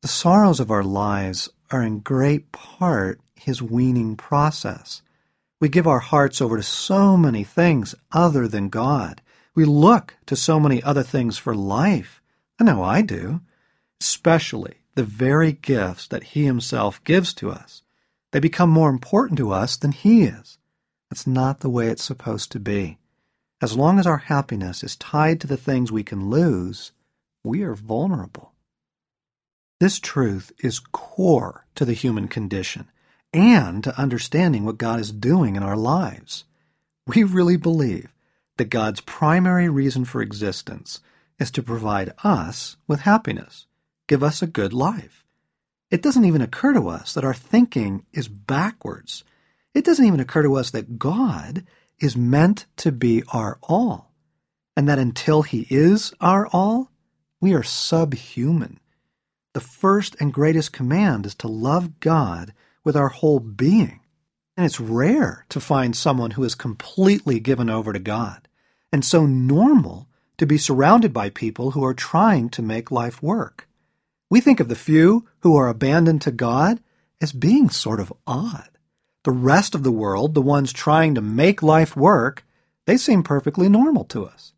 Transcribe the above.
The sorrows of our lives are in great part his weaning process. We give our hearts over to so many things other than God. We look to so many other things for life. I know I do. Especially the very gifts that He Himself gives to us. They become more important to us than He is. That's not the way it's supposed to be. As long as our happiness is tied to the things we can lose, we are vulnerable. This truth is core to the human condition and to understanding what God is doing in our lives. We really believe that God's primary reason for existence is to provide us with happiness, give us a good life. It doesn't even occur to us that our thinking is backwards. It doesn't even occur to us that God is meant to be our all, and that until He is our all, we are subhuman. The first and greatest command is to love God with our whole being. And it's rare to find someone who is completely given over to God, and so normal to be surrounded by people who are trying to make life work. We think of the few who are abandoned to God as being sort of odd. The rest of the world, the ones trying to make life work, they seem perfectly normal to us.